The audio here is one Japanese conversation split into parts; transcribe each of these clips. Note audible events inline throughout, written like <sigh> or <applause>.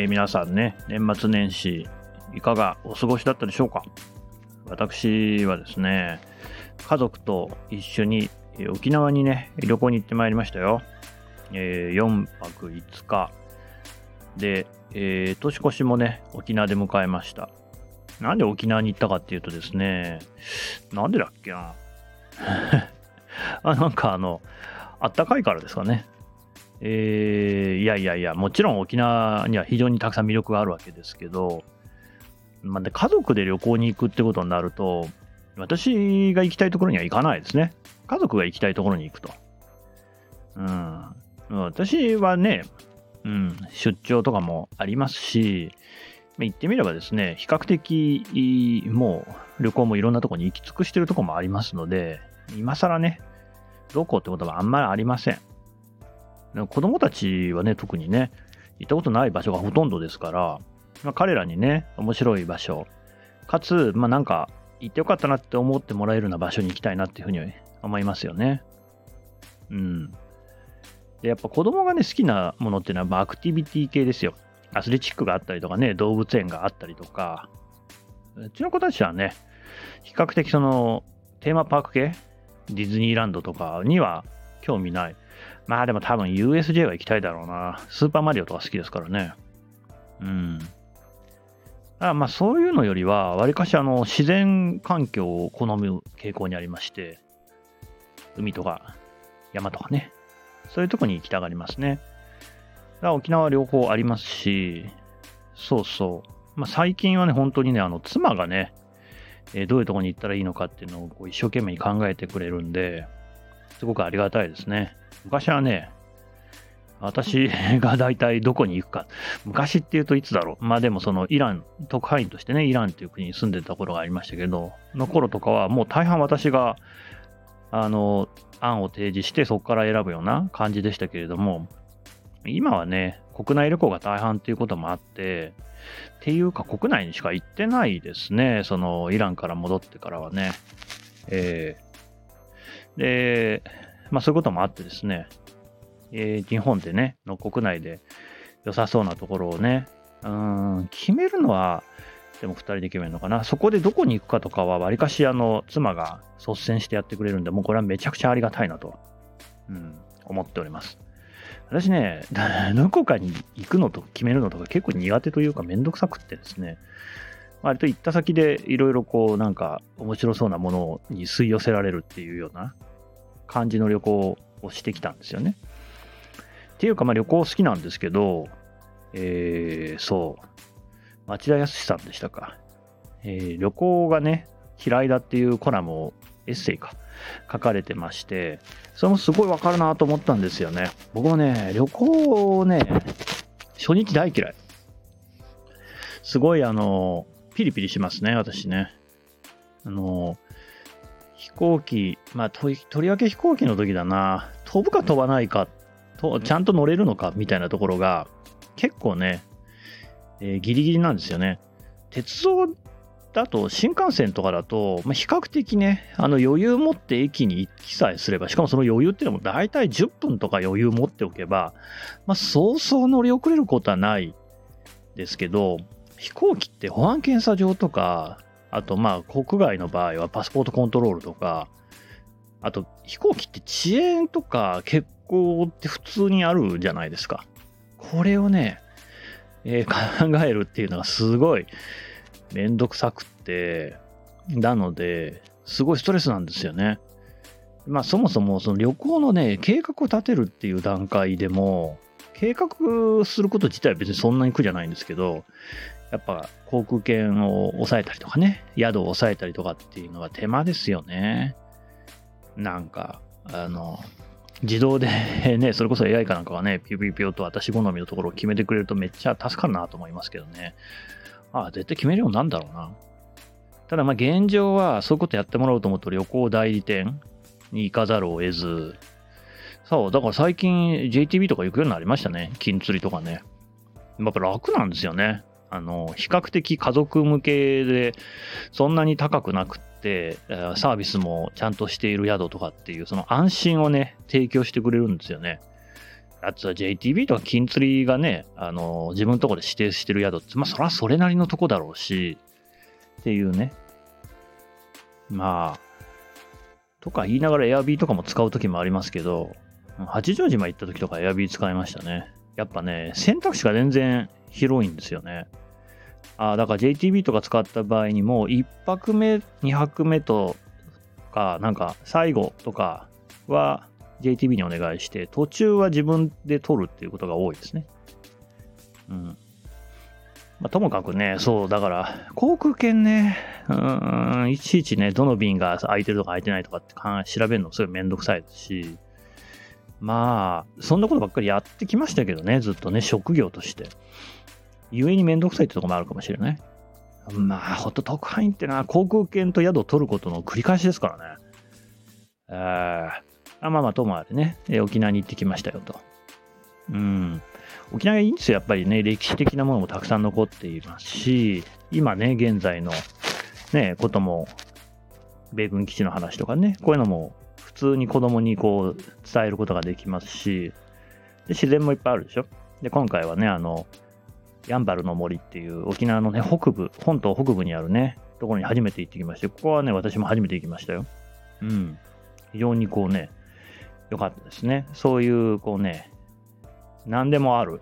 えー皆さんね、年末年始、いかがお過ごしだったでしょうか？私はですね、家族と一緒に沖縄にね、旅行に行ってまいりましたよ。え4泊5日。で、えー年越しもね、沖縄で迎えました。なんで沖縄に行ったかっていうとですね、なんでだっけな？<laughs> あ、なんかあの、あったかいからですかね。えーいやいやいや、もちろん沖縄には非常にたくさん魅力があるわけですけど、まあ、で家族で旅行に行くってことになると、私が行きたいところには行かないですね。家族が行きたいところに行くと。うん。私はね、うん、出張とかもありますし、ま言ってみればですね、比較的、もう旅行もいろんなところに行き尽くしてるところもありますので、今更ね、どこってことはあんまりありません。子供たちはね、特にね、行ったことない場所がほとんどですから、まあ、彼らにね、面白い場所、かつ、まあなんか、行ってよかったなって思ってもらえるような場所に行きたいなっていうふうに思いますよね。うん。で、やっぱ子供がね、好きなものっていうのは、アクティビティ系ですよ。アスレチックがあったりとかね、動物園があったりとか、うちの子たちはね、比較的その、テーマパーク系、ディズニーランドとかには興味ない。まあでも多分 USJ は行きたいだろうな。スーパーマリオとか好きですからね。うん。あまあそういうのよりは、わりかしあの自然環境を好む傾向にありまして、海とか山とかね、そういうとこに行きたがりますね。だ沖縄両方ありますし、そうそう。まあ最近はね、本当にね、あの妻がね、えーどういうとこに行ったらいいのかっていうのをこう一生懸命に考えてくれるんで、すごくありがたいですね。昔はね、私 <laughs> が大体どこに行くか、昔っていうといつだろう。まあでもそのイラン、特派員としてね、イランっていう国に住んでた頃がありましたけど、の頃とかはもう大半私が、あの、案を提示してそこから選ぶような感じでしたけれども、今はね、国内旅行が大半っていうこともあって、っていうか国内にしか行ってないですね。そのイランから戻ってからはね。えーで、まあそういうこともあってですね、えー日本でね、の国内で良さそうなところをね、うん、決めるのは、でも2人で決めるのかな。そこでどこに行くかとかは、わりかし、あの、妻が率先してやってくれるんで、もうこれはめちゃくちゃありがたいなと、うん、思っております。私ね、<laughs> どこかに行くのと決めるのとか結構苦手というかめんどくさくってですね、割と行った先でいろいろこうなんか面白そうなものに吸い寄せられるっていうような感じの旅行をしてきたんですよね。っていうかまあ旅行好きなんですけど、えー、そう、町田康さんでしたか。えー旅行がね、嫌いだっていうコラムをエッセイか書かれてまして、それもすごいわかるなと思ったんですよね。僕もね、旅行をね、初日大嫌い。すごいあの、ピリピリしますね、私ね。あの、飛行機、まあ、ととりわけ飛行機の時だな、飛ぶか飛ばないか、とちゃんと乗れるのかみたいなところが、結構ね、えーギリギリなんですよね。鉄道だと、新幹線とかだと、まあ、比較的ね、あの余裕持って駅に行きさえすれば、しかもその余裕っていうのも大体10分とか余裕持っておけば、まあ、そうそう乗り遅れることはないですけど、飛行機って保安検査場とか、あとまあ国外の場合はパスポートコントロールとか、あと飛行機って遅延とか欠航って普通にあるじゃないですか。これをね、えー <laughs> 考えるっていうのがすごいめんどくさくって、なので、すごいストレスなんですよね。まあそもそもその旅行のね、計画を立てるっていう段階でも、計画すること自体は別にそんなに苦じゃないんですけど、やっぱ航空券を抑えたりとかね、宿を抑えたりとかっていうのは手間ですよね。なんか、あの、自動でね、それこそ AI かなんかはね、ピュピュピュと私好みのところを決めてくれるとめっちゃ助かるなと思いますけどね。ああ、絶対決めるようになるんだろうな。ただまあ現状はそういうことやってもらおうと思うと旅行代理店に行かざるを得ず、そう、だから最近 JTB とか行くようになりましたね。金釣りとかね。やっぱ楽なんですよね。あの、比較的家族向けで、そんなに高くなくって、サービスもちゃんとしている宿とかっていう、その安心をね、提供してくれるんですよね。あとは JTB とか金釣りがね、あの、自分のとこで指定してる宿って、まあ、そらそれなりのとこだろうし、っていうね。まあ、とか言いながらエアビーとかも使う時もありますけど、八丈島行った時とかエアビー使いましたね。やっぱね、選択肢が全然広いんですよね。あだから JTB とか使った場合にも、1泊目、2泊目とか、なんか最後とかは JTB にお願いして、途中は自分で取るっていうことが多いですね。うん。まあ、ともかくね、そう、だから、航空券ね、うん、いちいちね、どの便が空いてるとか空いてないとかって調べるのすごいめんどくさいですし、まあ、そんなことばっかりやってきましたけどね、ずっとね、職業として。故にめんどくさいってとこもあるかもしれない。まあ、ほんと特派員ってのは航空券と宿を取ることの繰り返しですからね。えー、あまあまあ、ともあれね、沖縄に行ってきましたよと。うん。沖縄がいいんですよ、やっぱりね、歴史的なものもたくさん残っていますし、今ね、現在のね、ことも、米軍基地の話とかね、こういうのも普通に子供にこう伝えることができますし、で自然もいっぱいあるでしょ。で、今回はね、あの、やんばるの森っていう沖縄のね、北部、本島北部にあるね、ところに初めて行ってきまして、ここはね、私も初めて行きましたよ。うん。非常にこうね、良かったですね。そういう、こうね、何でもある。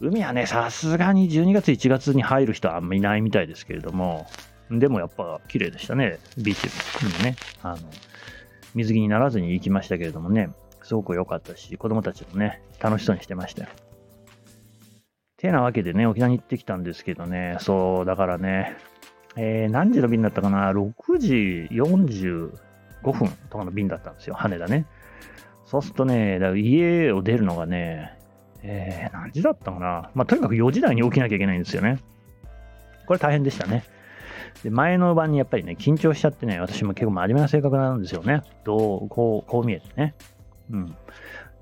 海はね、さすがに12月、1月に入る人はあんまいないみたいですけれども、でもやっぱ綺麗でしたね、ビーチにもね。あの、水着にならずに行きましたけれどもね、すごく良かったし、子供たちもね、楽しそうにしてましたよ。てなわけでね、沖縄に行ってきたんですけどね、そう、だからね、えー、何時の便だったかな、6時45分とかの便だったんですよ、羽田ね。そうするとね、だから家を出るのがね、えー、何時だったかな？まあ、とにかく4時台に起きなきゃいけないんですよね。これ大変でしたね。で、前の晩にやっぱりね、緊張しちゃってね、私も結構真面目な性格なんですよね。どう、こう、こう見えてね。うん。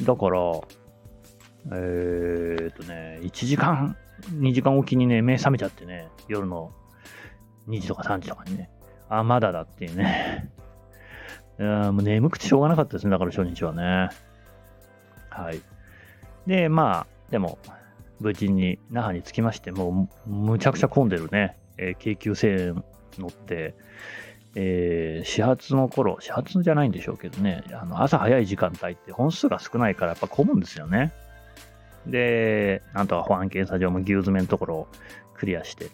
だから、えー、っとね、1時間、2時間おきにね、目覚めちゃってね、夜の2時とか3時とかにね、あ、まだだっていうね。<laughs> いやもう眠くてしょうがなかったですね、だから初日はね。はい。で、まあ、でも、無事に那覇に着きまして、もうむちゃくちゃ混んでるね、えー、京急線乗って、えー、始発の頃、始発じゃないんでしょうけどね、あの朝早い時間帯って本数が少ないからやっぱ混むんですよね。で、なんとか保安検査場も牛詰めのところをクリアして、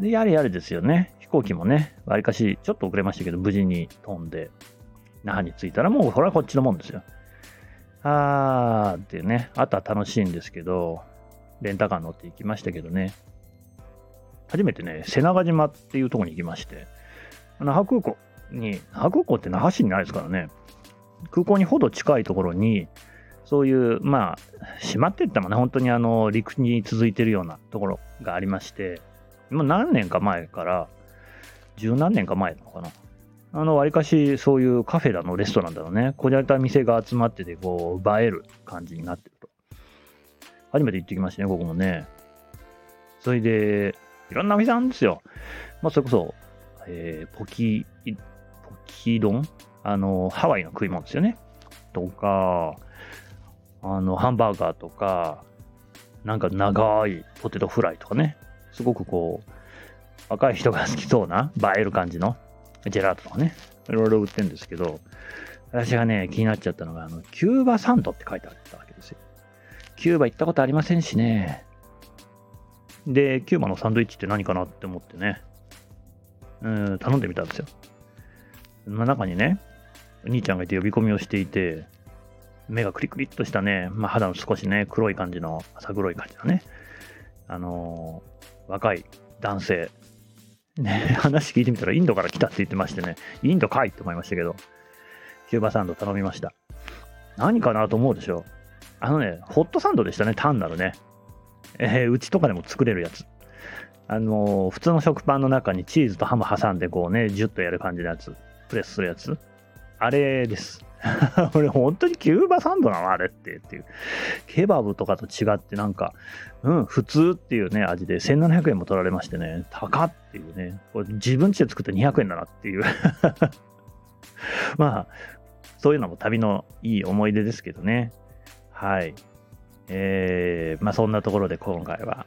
で、やれやれですよね。飛行機もね、わりかしちょっと遅れましたけど、無事に飛んで、那覇に着いたらもう、これはこっちのもんですよ。あーってね、あとは楽しいんですけど、レンタカー乗って行きましたけどね、初めてね、瀬長島っていうところに行きまして、那覇空港に、那覇空港って那覇市にないですからね、空港にほど近いところに、そういう、まあ、閉まっていったもね、本当にあの、陸に続いてるようなところがありまして、もう何年か前から、十何年か前なのかな。あの、わりかしそういうカフェだのレストランだのね、こじゃれた店が集まってて、こう、映える感じになってると。初めて行ってきましたね、ここもね。それで、いろんなお店あるんですよ。まあ、それこそ、えー、ポキ、ポキ丼？あの、ハワイの食い物ですよね。とか、あの、ハンバーガーとか、なんか長いポテトフライとかね。すごくこう、若い人が好きそうな映える感じのジェラートとかね、いろいろ売ってるんですけど、私がね、気になっちゃったのが、あの、キューバサンドって書いてあったわけですよ。キューバ行ったことありませんしね。で、キューバのサンドイッチって何かなって思ってね、うん、頼んでみたんですよ。まあ、中にね、お兄ちゃんがいて呼び込みをしていて、目がクリクリっとしたね、まあ、肌の少しね、黒い感じの、浅黒い感じのね、あのー、若い男性、ね、<laughs> 話聞いてみたらインドから来たって言ってましてね、インドかいって思いましたけど、キューバサンド頼みました。何かなと思うでしょあのね、ホットサンドでしたね、単なるね。えー、うちとかでも作れるやつ。あのー、普通の食パンの中にチーズとハム挟んでこうね、ジュッとやる感じのやつ。プレスするやつ。あれです。<laughs> 俺本当にキューバサンドなのあれってっていう。ケバブとかと違ってなんか、うん、普通っていうね、味で1700円も取られましてね、高っていうね、これ自分家で作って200円だなっていう <laughs> まあ、そういうのも旅のいい思い出ですけどね。はい。えー、まあそんなところで今回は